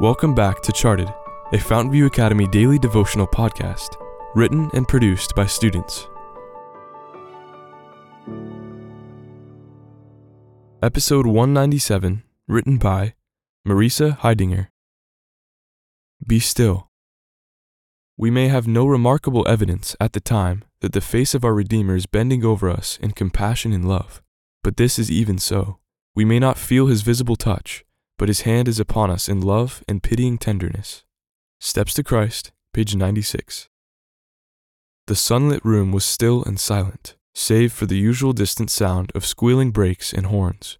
Welcome back to Charted, a Fountainview Academy daily devotional podcast, written and produced by students. Episode 197, written by Marisa Heidinger. Be still. We may have no remarkable evidence at the time that the face of our Redeemer is bending over us in compassion and love, but this is even so. We may not feel his visible touch but his hand is upon us in love and pitying tenderness. Steps to Christ, page 96. The sunlit room was still and silent, save for the usual distant sound of squealing brakes and horns.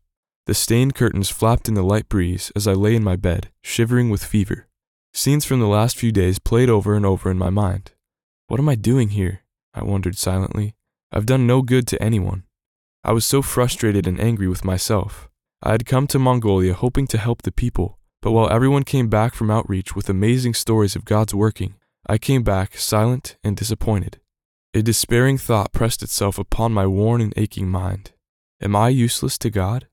The stained curtains flapped in the light breeze as I lay in my bed, shivering with fever. Scenes from the last few days played over and over in my mind. What am I doing here? I wondered silently. I've done no good to anyone. I was so frustrated and angry with myself. I had come to Mongolia hoping to help the people, but while everyone came back from outreach with amazing stories of God's working, I came back silent and disappointed. A despairing thought pressed itself upon my worn and aching mind. Am I useless to God?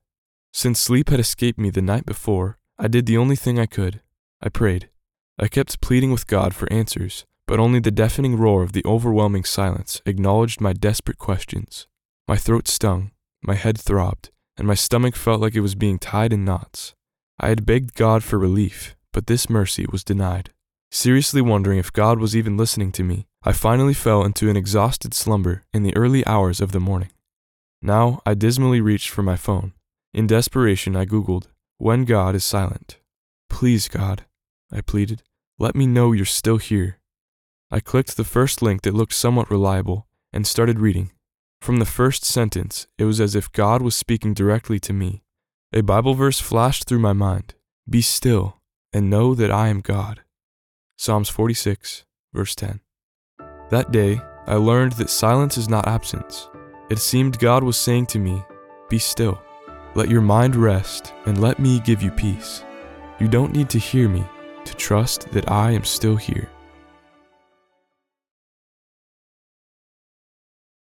Since sleep had escaped me the night before, I did the only thing I could. I prayed. I kept pleading with God for answers, but only the deafening roar of the overwhelming silence acknowledged my desperate questions. My throat stung, my head throbbed, and my stomach felt like it was being tied in knots. I had begged God for relief, but this mercy was denied. Seriously wondering if God was even listening to me, I finally fell into an exhausted slumber in the early hours of the morning. Now I dismally reached for my phone. In desperation, I Googled, When God is Silent. Please, God, I pleaded, let me know you're still here. I clicked the first link that looked somewhat reliable and started reading. From the first sentence, it was as if God was speaking directly to me. A Bible verse flashed through my mind Be still and know that I am God. Psalms 46, verse 10. That day, I learned that silence is not absence. It seemed God was saying to me, Be still. Let your mind rest and let me give you peace. You don't need to hear me to trust that I am still here.